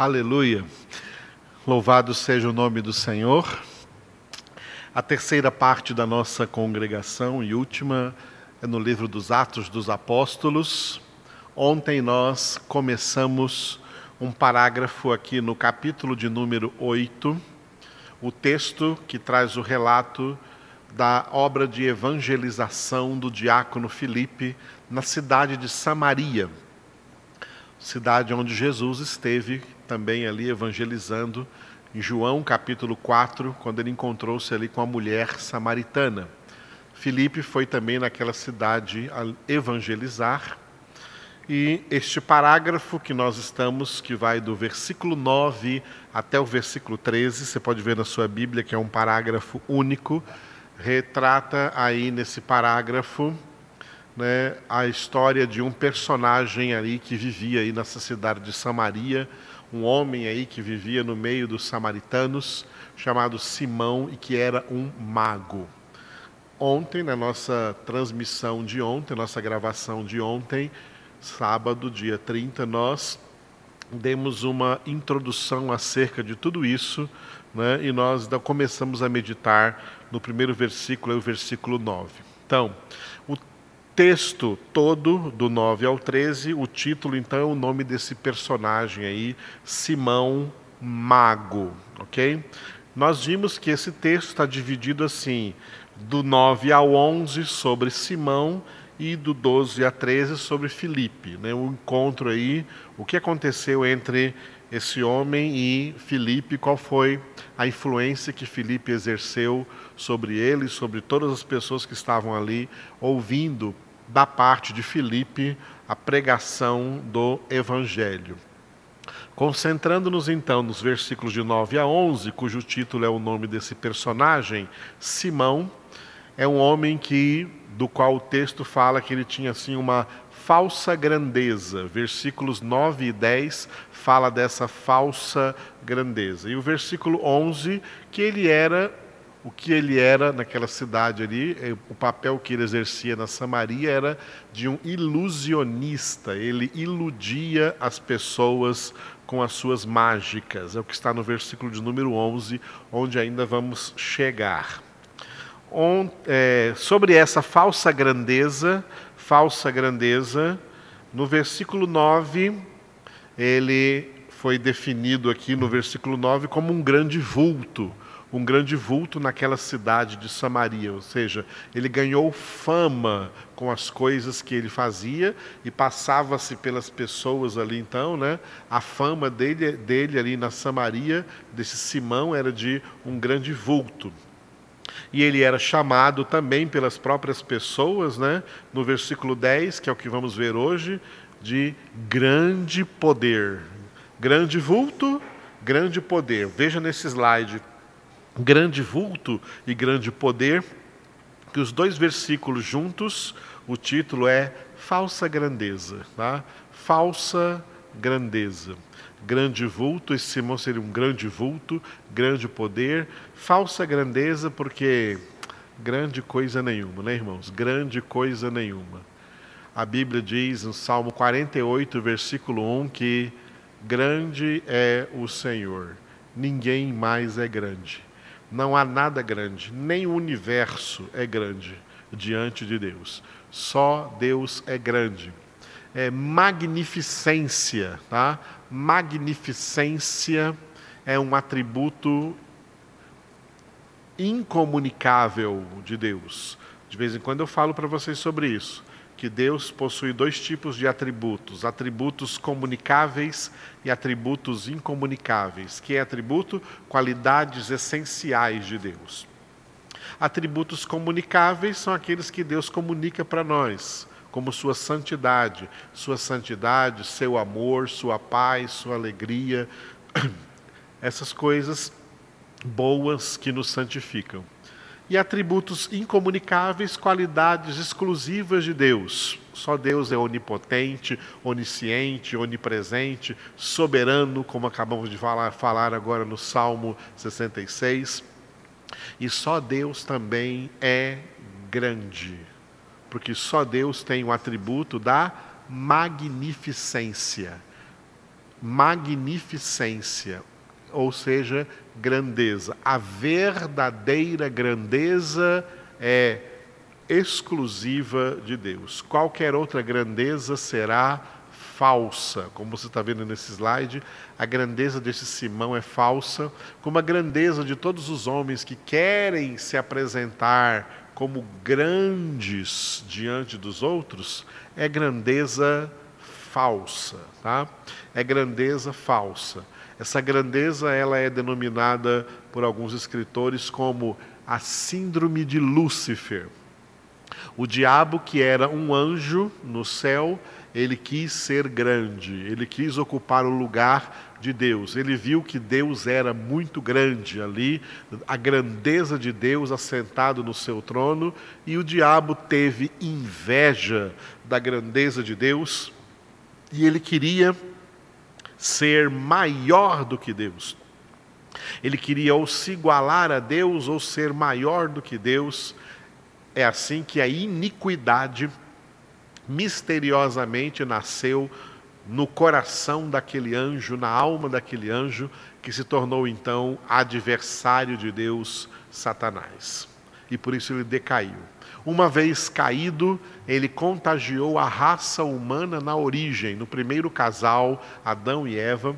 Aleluia. Louvado seja o nome do Senhor. A terceira parte da nossa congregação e última é no livro dos Atos dos Apóstolos. Ontem nós começamos um parágrafo aqui no capítulo de número 8, o texto que traz o relato da obra de evangelização do diácono Filipe na cidade de Samaria, cidade onde Jesus esteve também ali evangelizando em João capítulo 4, quando ele encontrou-se ali com a mulher samaritana. Filipe foi também naquela cidade evangelizar. E este parágrafo que nós estamos, que vai do versículo 9 até o versículo 13, você pode ver na sua Bíblia que é um parágrafo único, retrata aí nesse parágrafo né, a história de um personagem ali que vivia aí nessa cidade de Samaria, um homem aí que vivia no meio dos samaritanos, chamado Simão e que era um mago. Ontem, na nossa transmissão de ontem, nossa gravação de ontem, sábado, dia 30, nós demos uma introdução acerca de tudo isso, né? e nós começamos a meditar no primeiro versículo, é o versículo 9. Então, o texto todo, do 9 ao 13, o título então é o nome desse personagem aí, Simão Mago, ok? Nós vimos que esse texto está dividido assim, do 9 ao 11 sobre Simão e do 12 a 13 sobre Filipe, né? O encontro aí, o que aconteceu entre esse homem e Filipe, qual foi a influência que Filipe exerceu sobre ele, sobre todas as pessoas que estavam ali ouvindo da parte de Filipe a pregação do Evangelho. Concentrando-nos então nos versículos de 9 a 11, cujo título é o nome desse personagem, Simão, é um homem que do qual o texto fala que ele tinha assim uma falsa grandeza. Versículos 9 e 10 fala dessa falsa grandeza. E o versículo 11 que ele era o que ele era naquela cidade ali, é, o papel que ele exercia na Samaria era de um ilusionista, ele iludia as pessoas com as suas mágicas, é o que está no versículo de número 11, onde ainda vamos chegar. On, é, sobre essa falsa grandeza, falsa grandeza, no versículo 9, ele foi definido aqui no versículo 9 como um grande vulto um grande vulto naquela cidade de Samaria, ou seja, ele ganhou fama com as coisas que ele fazia e passava-se pelas pessoas ali então, né? A fama dele, dele ali na Samaria, desse Simão, era de um grande vulto. E ele era chamado também pelas próprias pessoas, né? No versículo 10, que é o que vamos ver hoje, de grande poder. Grande vulto, grande poder. Veja nesse slide grande vulto e grande poder, que os dois versículos juntos, o título é Falsa Grandeza. Tá? Falsa Grandeza. Grande vulto, esse Simão seria um grande vulto, grande poder, falsa grandeza, porque grande coisa nenhuma, né, irmãos? Grande coisa nenhuma. A Bíblia diz no Salmo 48, versículo 1, que grande é o Senhor, ninguém mais é grande. Não há nada grande, nem o universo é grande diante de Deus. Só Deus é grande. É magnificência, tá? Magnificência é um atributo incomunicável de Deus. De vez em quando eu falo para vocês sobre isso que Deus possui dois tipos de atributos: atributos comunicáveis e atributos incomunicáveis. Que é atributo? Qualidades essenciais de Deus. Atributos comunicáveis são aqueles que Deus comunica para nós, como sua santidade, sua santidade, seu amor, sua paz, sua alegria, essas coisas boas que nos santificam e atributos incomunicáveis, qualidades exclusivas de Deus. Só Deus é onipotente, onisciente, onipresente, soberano, como acabamos de falar, falar agora no Salmo 66. E só Deus também é grande, porque só Deus tem o atributo da magnificência. magnificência, ou seja, grandeza. A verdadeira grandeza é exclusiva de Deus. Qualquer outra grandeza será falsa. Como você está vendo nesse slide, a grandeza desse Simão é falsa, como a grandeza de todos os homens que querem se apresentar como grandes diante dos outros, é grandeza falsa, tá? É grandeza falsa. Essa grandeza ela é denominada por alguns escritores como a síndrome de Lúcifer. O diabo, que era um anjo no céu, ele quis ser grande, ele quis ocupar o lugar de Deus. Ele viu que Deus era muito grande ali, a grandeza de Deus assentado no seu trono, e o diabo teve inveja da grandeza de Deus, e ele queria ser maior do que Deus. Ele queria ou se igualar a Deus ou ser maior do que Deus. É assim que a iniquidade misteriosamente nasceu no coração daquele anjo, na alma daquele anjo, que se tornou então adversário de Deus, Satanás. E por isso ele decaiu. Uma vez caído, ele contagiou a raça humana na origem, no primeiro casal, Adão e Eva,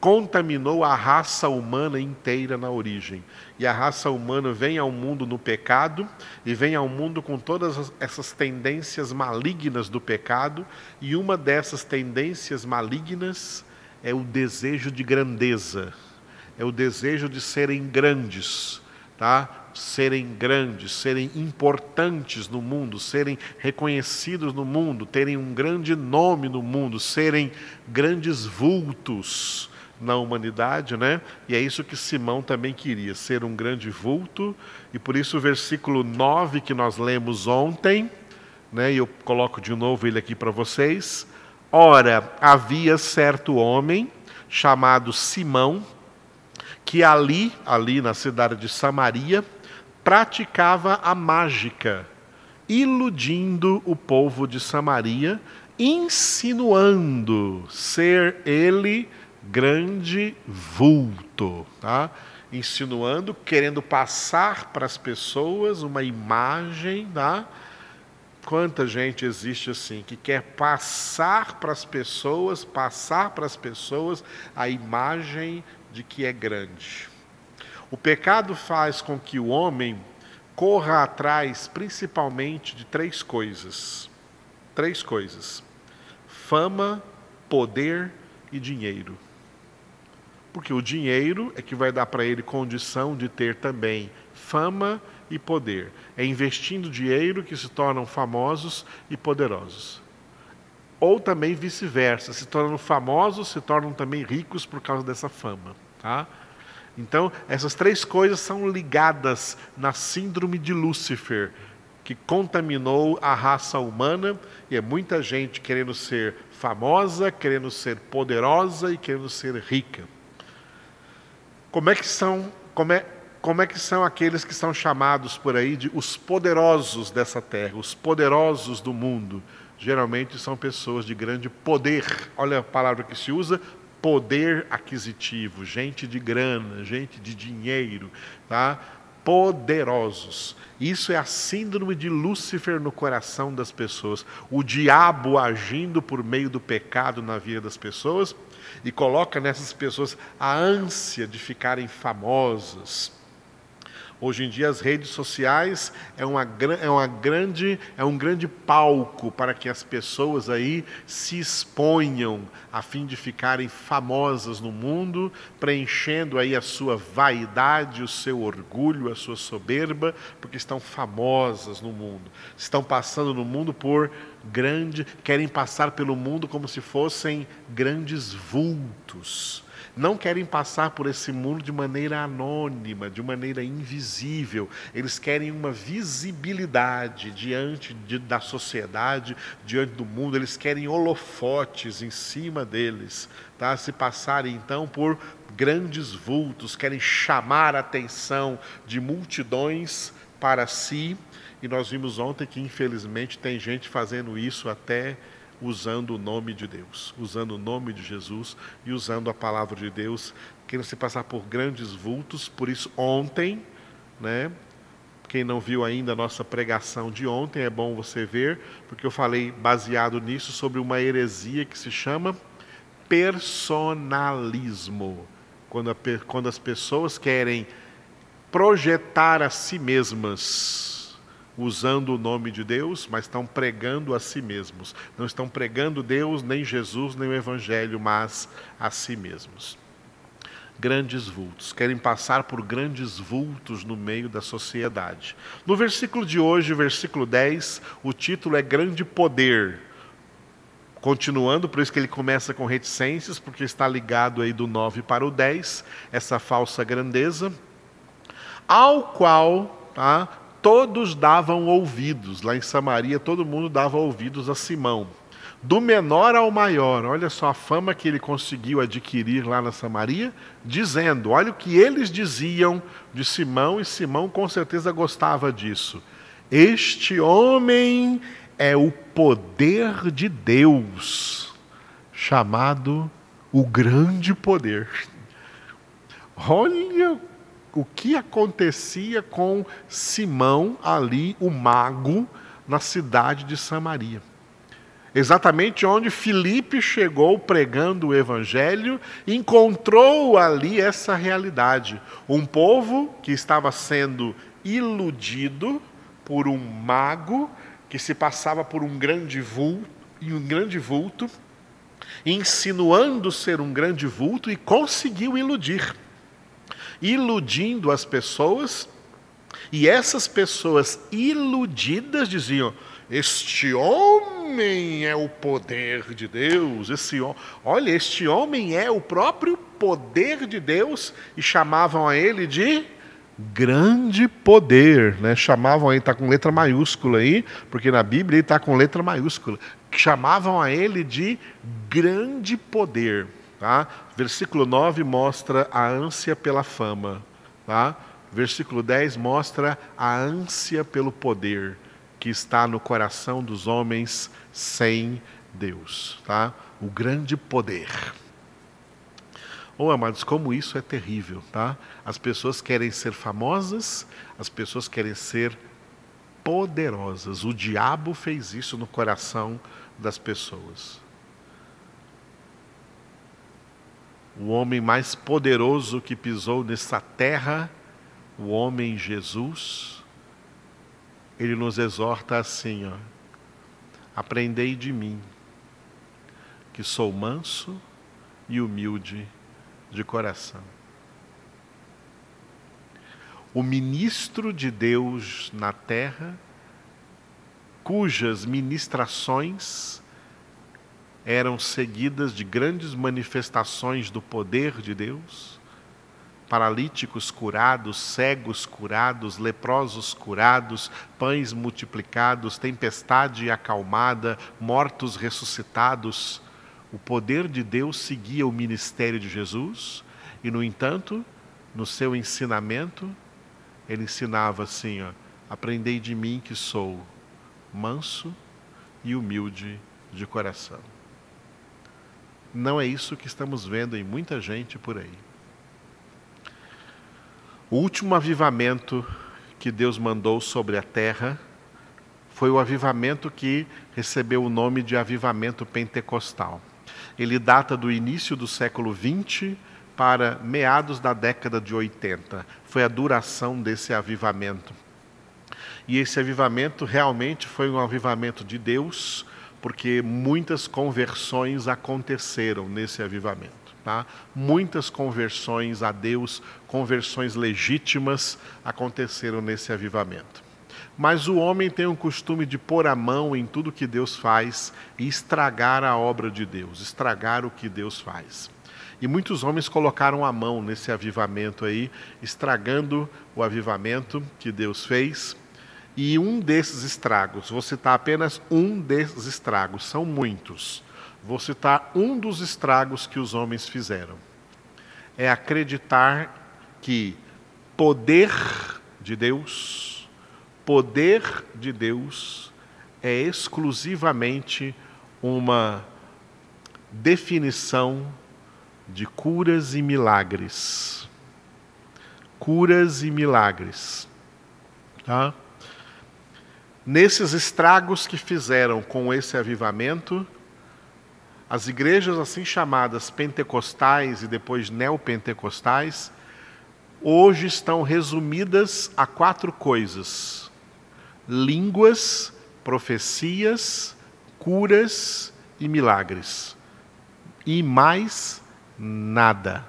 contaminou a raça humana inteira na origem. E a raça humana vem ao mundo no pecado e vem ao mundo com todas essas tendências malignas do pecado, e uma dessas tendências malignas é o desejo de grandeza, é o desejo de serem grandes, tá? Serem grandes, serem importantes no mundo, serem reconhecidos no mundo, terem um grande nome no mundo, serem grandes vultos na humanidade, né? E é isso que Simão também queria, ser um grande vulto, e por isso o versículo 9 que nós lemos ontem, né? E eu coloco de novo ele aqui para vocês. Ora, havia certo homem chamado Simão, que ali, ali na cidade de Samaria, praticava a mágica, iludindo o povo de Samaria, insinuando ser ele grande vulto, tá? insinuando, querendo passar para as pessoas uma imagem, tá? Quanta gente existe assim, que quer passar para as pessoas, passar para as pessoas a imagem de que é grande. O pecado faz com que o homem corra atrás principalmente de três coisas. Três coisas: fama, poder e dinheiro. Porque o dinheiro é que vai dar para ele condição de ter também fama e poder. É investindo dinheiro que se tornam famosos e poderosos. Ou também vice-versa, se tornam famosos, se tornam também ricos por causa dessa fama. Tá? Então, essas três coisas são ligadas na síndrome de Lúcifer, que contaminou a raça humana e é muita gente querendo ser famosa, querendo ser poderosa e querendo ser rica. Como é que são, como é, como é que são aqueles que são chamados por aí de os poderosos dessa terra, os poderosos do mundo? Geralmente são pessoas de grande poder. Olha a palavra que se usa, poder aquisitivo, gente de grana, gente de dinheiro, tá? Poderosos. Isso é a síndrome de Lúcifer no coração das pessoas. O diabo agindo por meio do pecado na vida das pessoas e coloca nessas pessoas a ânsia de ficarem famosas. Hoje em dia as redes sociais é, uma, é, uma grande, é um grande palco para que as pessoas aí se exponham a fim de ficarem famosas no mundo, preenchendo aí a sua vaidade, o seu orgulho, a sua soberba, porque estão famosas no mundo. Estão passando no mundo por grande, querem passar pelo mundo como se fossem grandes vultos. Não querem passar por esse mundo de maneira anônima, de maneira invisível. Eles querem uma visibilidade diante de, da sociedade, diante do mundo. Eles querem holofotes em cima deles, tá? Se passarem então por grandes vultos, querem chamar a atenção de multidões para si e nós vimos ontem que, infelizmente, tem gente fazendo isso até usando o nome de Deus, usando o nome de Jesus e usando a palavra de Deus, querendo se passar por grandes vultos. Por isso, ontem, né, quem não viu ainda a nossa pregação de ontem, é bom você ver, porque eu falei baseado nisso sobre uma heresia que se chama personalismo. Quando, a, quando as pessoas querem projetar a si mesmas usando o nome de Deus, mas estão pregando a si mesmos. Não estão pregando Deus, nem Jesus, nem o Evangelho, mas a si mesmos. Grandes vultos, querem passar por grandes vultos no meio da sociedade. No versículo de hoje, versículo 10, o título é Grande Poder. Continuando, por isso que ele começa com reticências, porque está ligado aí do 9 para o 10, essa falsa grandeza, ao qual tá, todos davam ouvidos. Lá em Samaria, todo mundo dava ouvidos a Simão. Do menor ao maior, olha só a fama que ele conseguiu adquirir lá na Samaria, dizendo: olha o que eles diziam de Simão, e Simão com certeza gostava disso. Este homem é o poder de Deus, chamado o grande poder. Olha o que acontecia com Simão ali, o mago, na cidade de Samaria. Exatamente onde Filipe chegou pregando o evangelho, encontrou ali essa realidade. Um povo que estava sendo iludido por um mago que se passava por um grande vulto, um grande vulto, insinuando ser um grande vulto e conseguiu iludir iludindo as pessoas, e essas pessoas iludidas diziam: Este homem é o poder de Deus, esse, olha, este homem é o próprio poder de Deus, e chamavam a ele de grande poder, né? Chamavam aí, está com letra maiúscula aí, porque na Bíblia ele está com letra maiúscula. Chamavam a ele de grande poder. Tá? Versículo 9 mostra a ânsia pela fama. Tá? Versículo 10 mostra a ânsia pelo poder que está no coração dos homens sem Deus. Tá? O grande poder. Oh, amados, como isso é terrível, tá? As pessoas querem ser famosas, as pessoas querem ser poderosas. O diabo fez isso no coração das pessoas. O homem mais poderoso que pisou nessa terra, o homem Jesus, ele nos exorta assim, ó, aprendei de mim, que sou manso e humilde de coração. O ministro de Deus na terra, cujas ministrações eram seguidas de grandes manifestações do poder de Deus. Paralíticos curados, cegos curados, leprosos curados, pães multiplicados, tempestade acalmada, mortos ressuscitados. O poder de Deus seguia o ministério de Jesus e, no entanto, no seu ensinamento, ele ensinava assim: ó, aprendei de mim que sou manso e humilde de coração. Não é isso que estamos vendo em muita gente por aí. O último avivamento que Deus mandou sobre a terra foi o avivamento que recebeu o nome de avivamento pentecostal. Ele data do início do século 20 para meados da década de 80. Foi a duração desse avivamento. E esse avivamento realmente foi um avivamento de Deus, porque muitas conversões aconteceram nesse avivamento. Tá? Muitas conversões a Deus, conversões legítimas aconteceram nesse avivamento. Mas o homem tem o costume de pôr a mão em tudo que Deus faz e estragar a obra de Deus, estragar o que Deus faz. E muitos homens colocaram a mão nesse avivamento aí, estragando o avivamento que Deus fez e um desses estragos, vou citar apenas um desses estragos, são muitos. Vou citar um dos estragos que os homens fizeram. É acreditar que poder de Deus, poder de Deus é exclusivamente uma definição de curas e milagres. Curas e milagres. Tá? Nesses estragos que fizeram com esse avivamento, as igrejas assim chamadas pentecostais e depois neopentecostais, hoje estão resumidas a quatro coisas: línguas, profecias, curas e milagres. E mais nada.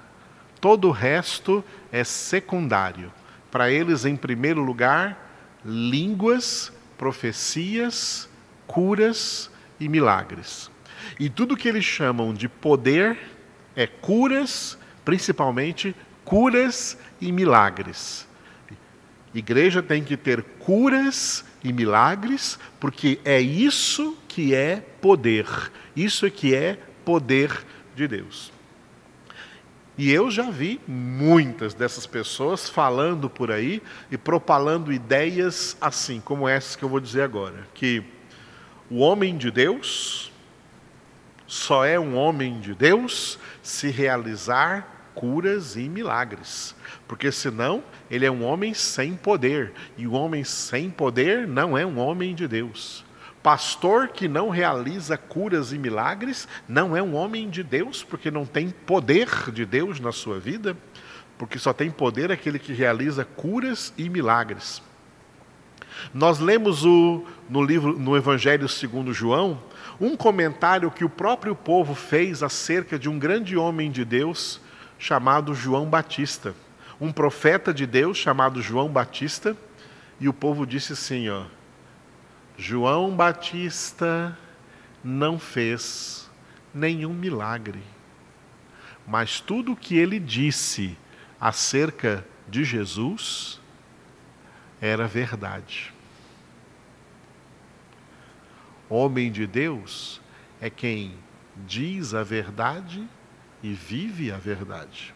Todo o resto é secundário. Para eles, em primeiro lugar, línguas, profecias, curas e milagres. E tudo que eles chamam de poder é curas, principalmente curas e milagres. Igreja tem que ter curas e milagres, porque é isso que é poder. Isso é que é poder de Deus. E eu já vi muitas dessas pessoas falando por aí e propalando ideias assim, como essas que eu vou dizer agora, que o homem de Deus só é um homem de Deus se realizar curas e milagres, porque senão ele é um homem sem poder, e o homem sem poder não é um homem de Deus. Pastor que não realiza curas e milagres não é um homem de Deus, porque não tem poder de Deus na sua vida, porque só tem poder aquele que realiza curas e milagres. Nós lemos o, no livro, no Evangelho segundo João, um comentário que o próprio povo fez acerca de um grande homem de Deus chamado João Batista, um profeta de Deus chamado João Batista, e o povo disse assim, ó: João Batista não fez nenhum milagre, mas tudo o que ele disse acerca de Jesus era verdade. Homem de Deus é quem diz a verdade e vive a verdade.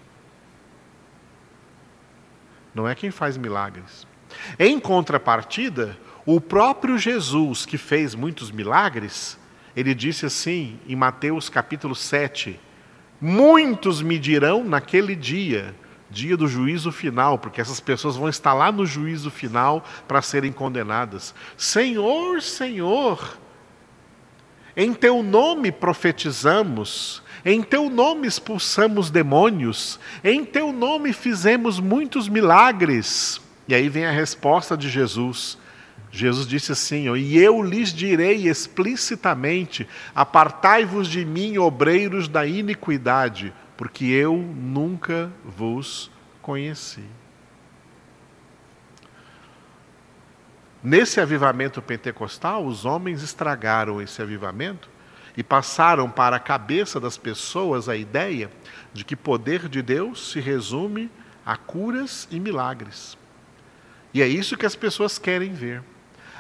Não é quem faz milagres. Em contrapartida, o próprio Jesus, que fez muitos milagres, ele disse assim em Mateus capítulo 7: Muitos me dirão naquele dia, dia do juízo final, porque essas pessoas vão estar lá no juízo final para serem condenadas: Senhor, Senhor, em teu nome profetizamos, em teu nome expulsamos demônios, em teu nome fizemos muitos milagres. E aí vem a resposta de Jesus: Jesus disse assim: ó, E eu lhes direi explicitamente: Apartai-vos de mim, obreiros da iniquidade, porque eu nunca vos conheci. Nesse avivamento pentecostal, os homens estragaram esse avivamento e passaram para a cabeça das pessoas a ideia de que poder de Deus se resume a curas e milagres. E é isso que as pessoas querem ver.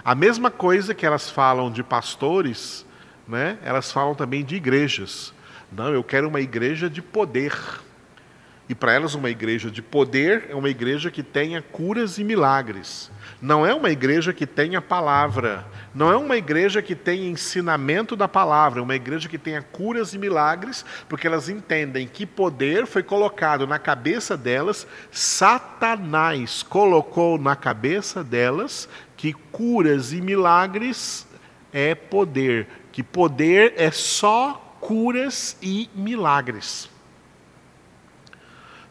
A mesma coisa que elas falam de pastores, né? elas falam também de igrejas. Não, eu quero uma igreja de poder. E para elas, uma igreja de poder é uma igreja que tenha curas e milagres. Não é uma igreja que tenha palavra. Não é uma igreja que tenha ensinamento da palavra. É uma igreja que tenha curas e milagres, porque elas entendem que poder foi colocado na cabeça delas. Satanás colocou na cabeça delas que curas e milagres é poder, que poder é só curas e milagres.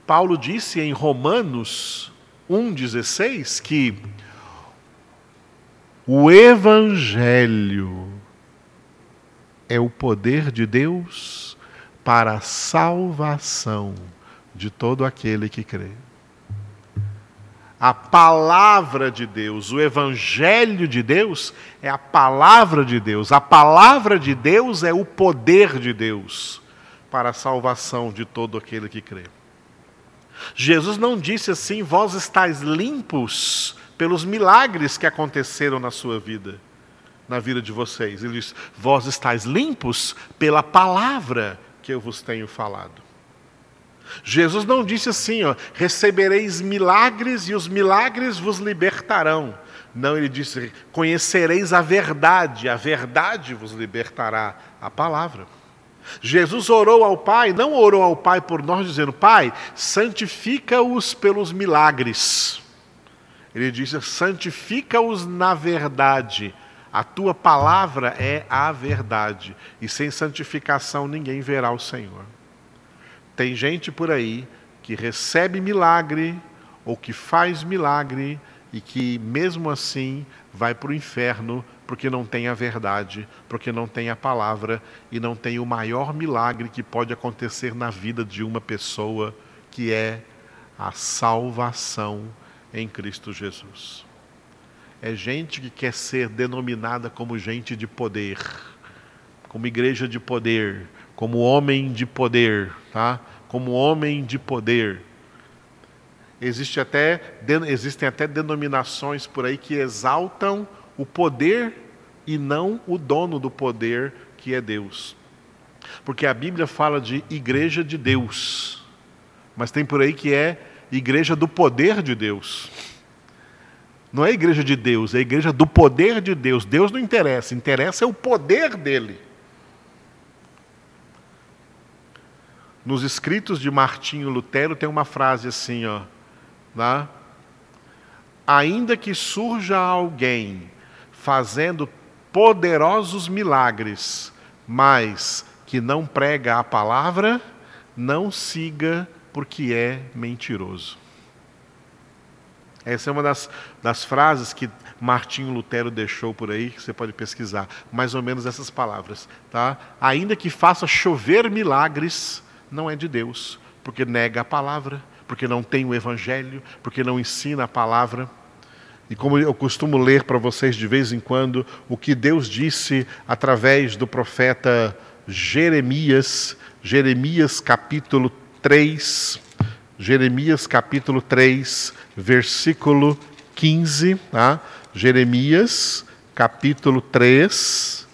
Paulo disse em Romanos 1,16 que o Evangelho é o poder de Deus para a salvação de todo aquele que crê a palavra de Deus, o evangelho de Deus é a palavra de Deus. A palavra de Deus é o poder de Deus para a salvação de todo aquele que crê. Jesus não disse assim: vós estáis limpos pelos milagres que aconteceram na sua vida, na vida de vocês. Ele diz: vós estáis limpos pela palavra que eu vos tenho falado. Jesus não disse assim, ó, recebereis milagres e os milagres vos libertarão. Não, ele disse: Conhecereis a verdade, a verdade vos libertará. A palavra. Jesus orou ao Pai, não orou ao Pai por nós, dizendo: Pai, santifica-os pelos milagres. Ele disse: santifica-os na verdade. A tua palavra é a verdade. E sem santificação ninguém verá o Senhor. Tem gente por aí que recebe milagre ou que faz milagre e que, mesmo assim, vai para o inferno porque não tem a verdade, porque não tem a palavra e não tem o maior milagre que pode acontecer na vida de uma pessoa, que é a salvação em Cristo Jesus. É gente que quer ser denominada como gente de poder, como igreja de poder, como homem de poder, tá? Como homem de poder. Existe até, existem até denominações por aí que exaltam o poder e não o dono do poder, que é Deus. Porque a Bíblia fala de igreja de Deus, mas tem por aí que é igreja do poder de Deus. Não é igreja de Deus, é igreja do poder de Deus. Deus não interessa, interessa é o poder dele. Nos escritos de Martinho Lutero tem uma frase assim, ó, né? Ainda que surja alguém fazendo poderosos milagres, mas que não prega a palavra, não siga, porque é mentiroso. Essa é uma das, das frases que Martinho Lutero deixou por aí, que você pode pesquisar. Mais ou menos essas palavras. Tá? Ainda que faça chover milagres, não é de Deus, porque nega a palavra, porque não tem o evangelho, porque não ensina a palavra. E como eu costumo ler para vocês de vez em quando, o que Deus disse através do profeta Jeremias, Jeremias capítulo 3, Jeremias capítulo 3, versículo 15, tá? Jeremias capítulo 3,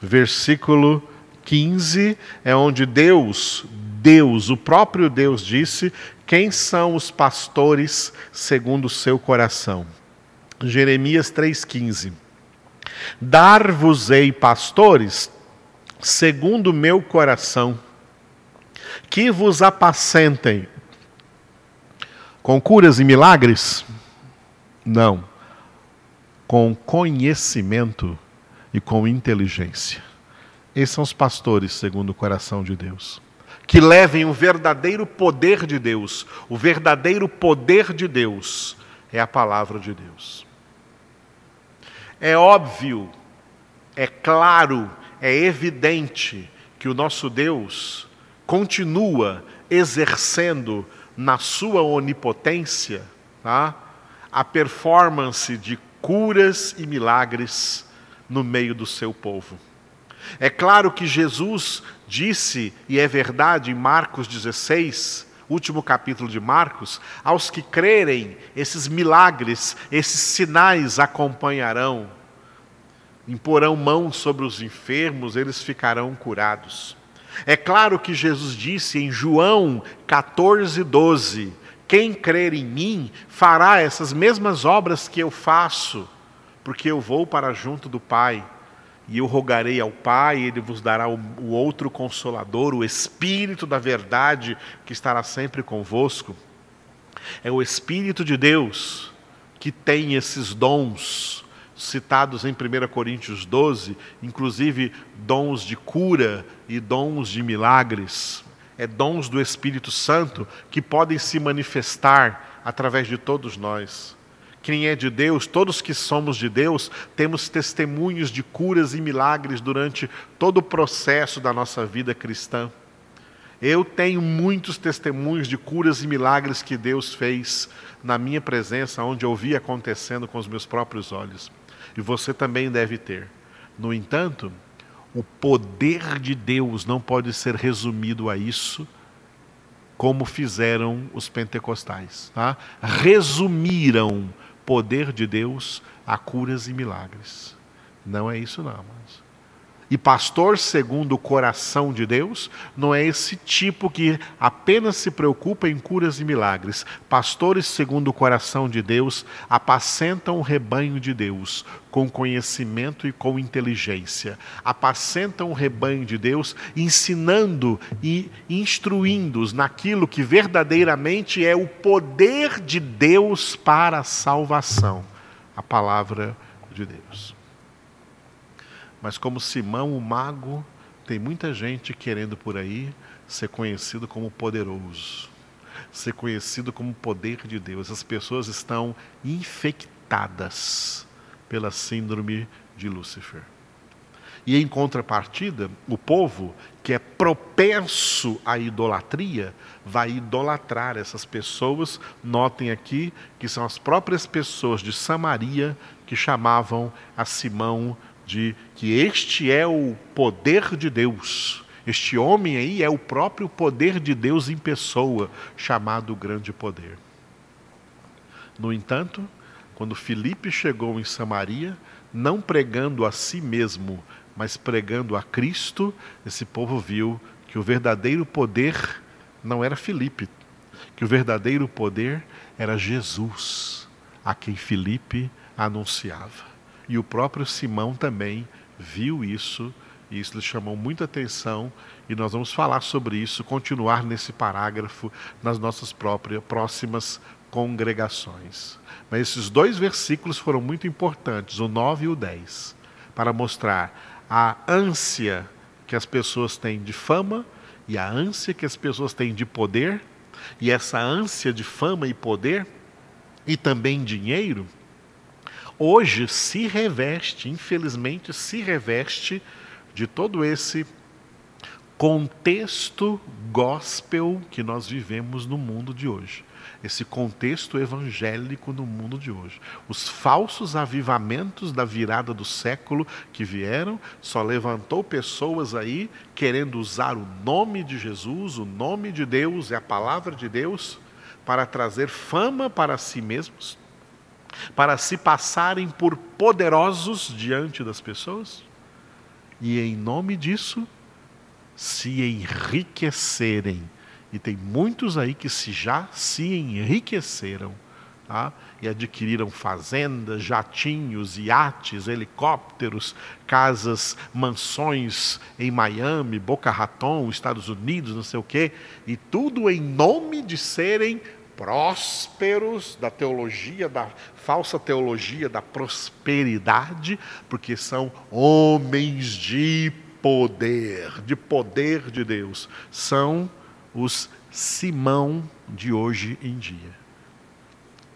versículo 15, é onde Deus, Deus, o próprio Deus disse quem são os pastores segundo o seu coração. Jeremias 3,15: Dar-vos-ei pastores segundo o meu coração, que vos apacentem com curas e milagres? Não. Com conhecimento e com inteligência. Esses são os pastores segundo o coração de Deus. Que levem o verdadeiro poder de Deus. O verdadeiro poder de Deus é a palavra de Deus. É óbvio, é claro, é evidente que o nosso Deus continua exercendo na sua onipotência tá? a performance de curas e milagres no meio do seu povo. É claro que Jesus disse, e é verdade em Marcos 16, último capítulo de Marcos, aos que crerem, esses milagres, esses sinais acompanharão. Imporão mão sobre os enfermos, eles ficarão curados. É claro que Jesus disse em João 14, 12: Quem crer em mim fará essas mesmas obras que eu faço, porque eu vou para junto do Pai. E eu rogarei ao Pai, e Ele vos dará o, o outro consolador, o Espírito da Verdade, que estará sempre convosco. É o Espírito de Deus que tem esses dons citados em 1 Coríntios 12, inclusive dons de cura e dons de milagres, é dons do Espírito Santo que podem se manifestar através de todos nós. Quem é de Deus, todos que somos de Deus, temos testemunhos de curas e milagres durante todo o processo da nossa vida cristã. Eu tenho muitos testemunhos de curas e milagres que Deus fez na minha presença, onde eu vi acontecendo com os meus próprios olhos e você também deve ter. No entanto, o poder de Deus não pode ser resumido a isso, como fizeram os pentecostais. Tá? Resumiram poder de Deus a curas e milagres. Não é isso, não. Mas... E pastor segundo o coração de Deus não é esse tipo que apenas se preocupa em curas e milagres. Pastores segundo o coração de Deus apacentam o rebanho de Deus com conhecimento e com inteligência. Apacentam o rebanho de Deus ensinando e instruindo-os naquilo que verdadeiramente é o poder de Deus para a salvação a palavra de Deus. Mas como Simão o mago, tem muita gente querendo por aí ser conhecido como poderoso, ser conhecido como poder de Deus. As pessoas estão infectadas pela síndrome de Lúcifer. E em contrapartida, o povo que é propenso à idolatria vai idolatrar essas pessoas. Notem aqui que são as próprias pessoas de Samaria que chamavam a Simão de que este é o poder de Deus. Este homem aí é o próprio poder de Deus em pessoa, chamado grande poder. No entanto, quando Filipe chegou em Samaria, não pregando a si mesmo, mas pregando a Cristo, esse povo viu que o verdadeiro poder não era Filipe, que o verdadeiro poder era Jesus, a quem Filipe anunciava. E o próprio Simão também viu isso, e isso lhe chamou muita atenção, e nós vamos falar sobre isso, continuar nesse parágrafo nas nossas próprias próximas congregações. Mas esses dois versículos foram muito importantes, o 9 e o 10, para mostrar a ânsia que as pessoas têm de fama e a ânsia que as pessoas têm de poder, e essa ânsia de fama e poder e também dinheiro hoje se reveste, infelizmente, se reveste de todo esse contexto gospel que nós vivemos no mundo de hoje. Esse contexto evangélico no mundo de hoje. Os falsos avivamentos da virada do século que vieram só levantou pessoas aí querendo usar o nome de Jesus, o nome de Deus e a palavra de Deus para trazer fama para si mesmos, para se passarem por poderosos diante das pessoas e, em nome disso, se enriquecerem. E tem muitos aí que se já se enriqueceram tá? e adquiriram fazendas, jatinhos, iates, helicópteros, casas, mansões em Miami, Boca Raton, Estados Unidos, não sei o quê, e tudo em nome de serem prósperos da teologia, da falsa teologia da prosperidade, porque são homens de poder, de poder de Deus. São os Simão de hoje em dia.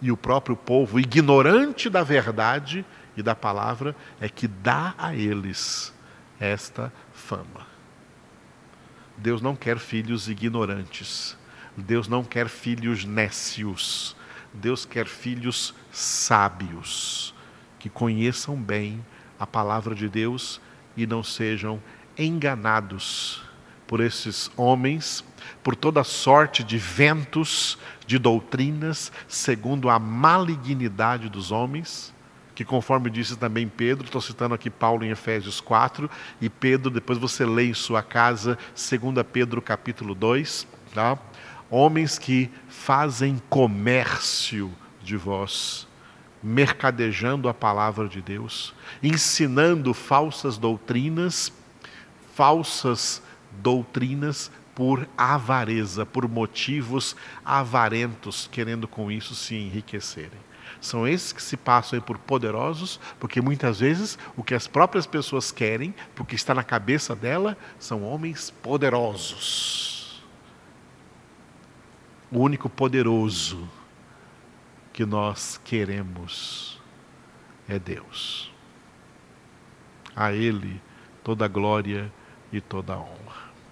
E o próprio povo, ignorante da verdade e da palavra, é que dá a eles esta fama. Deus não quer filhos ignorantes. Deus não quer filhos nécios. Deus quer filhos sábios, que conheçam bem a palavra de Deus e não sejam enganados por esses homens, por toda sorte de ventos, de doutrinas, segundo a malignidade dos homens, que conforme disse também Pedro, estou citando aqui Paulo em Efésios 4, e Pedro, depois você lê em sua casa, 2 Pedro capítulo 2, tá? Homens que fazem comércio de vós, mercadejando a palavra de Deus, ensinando falsas doutrinas, falsas doutrinas por avareza, por motivos avarentos, querendo com isso se enriquecerem. São esses que se passam por poderosos, porque muitas vezes o que as próprias pessoas querem, porque está na cabeça dela, são homens poderosos o único poderoso que nós queremos é Deus. A Ele toda a glória e toda a honra.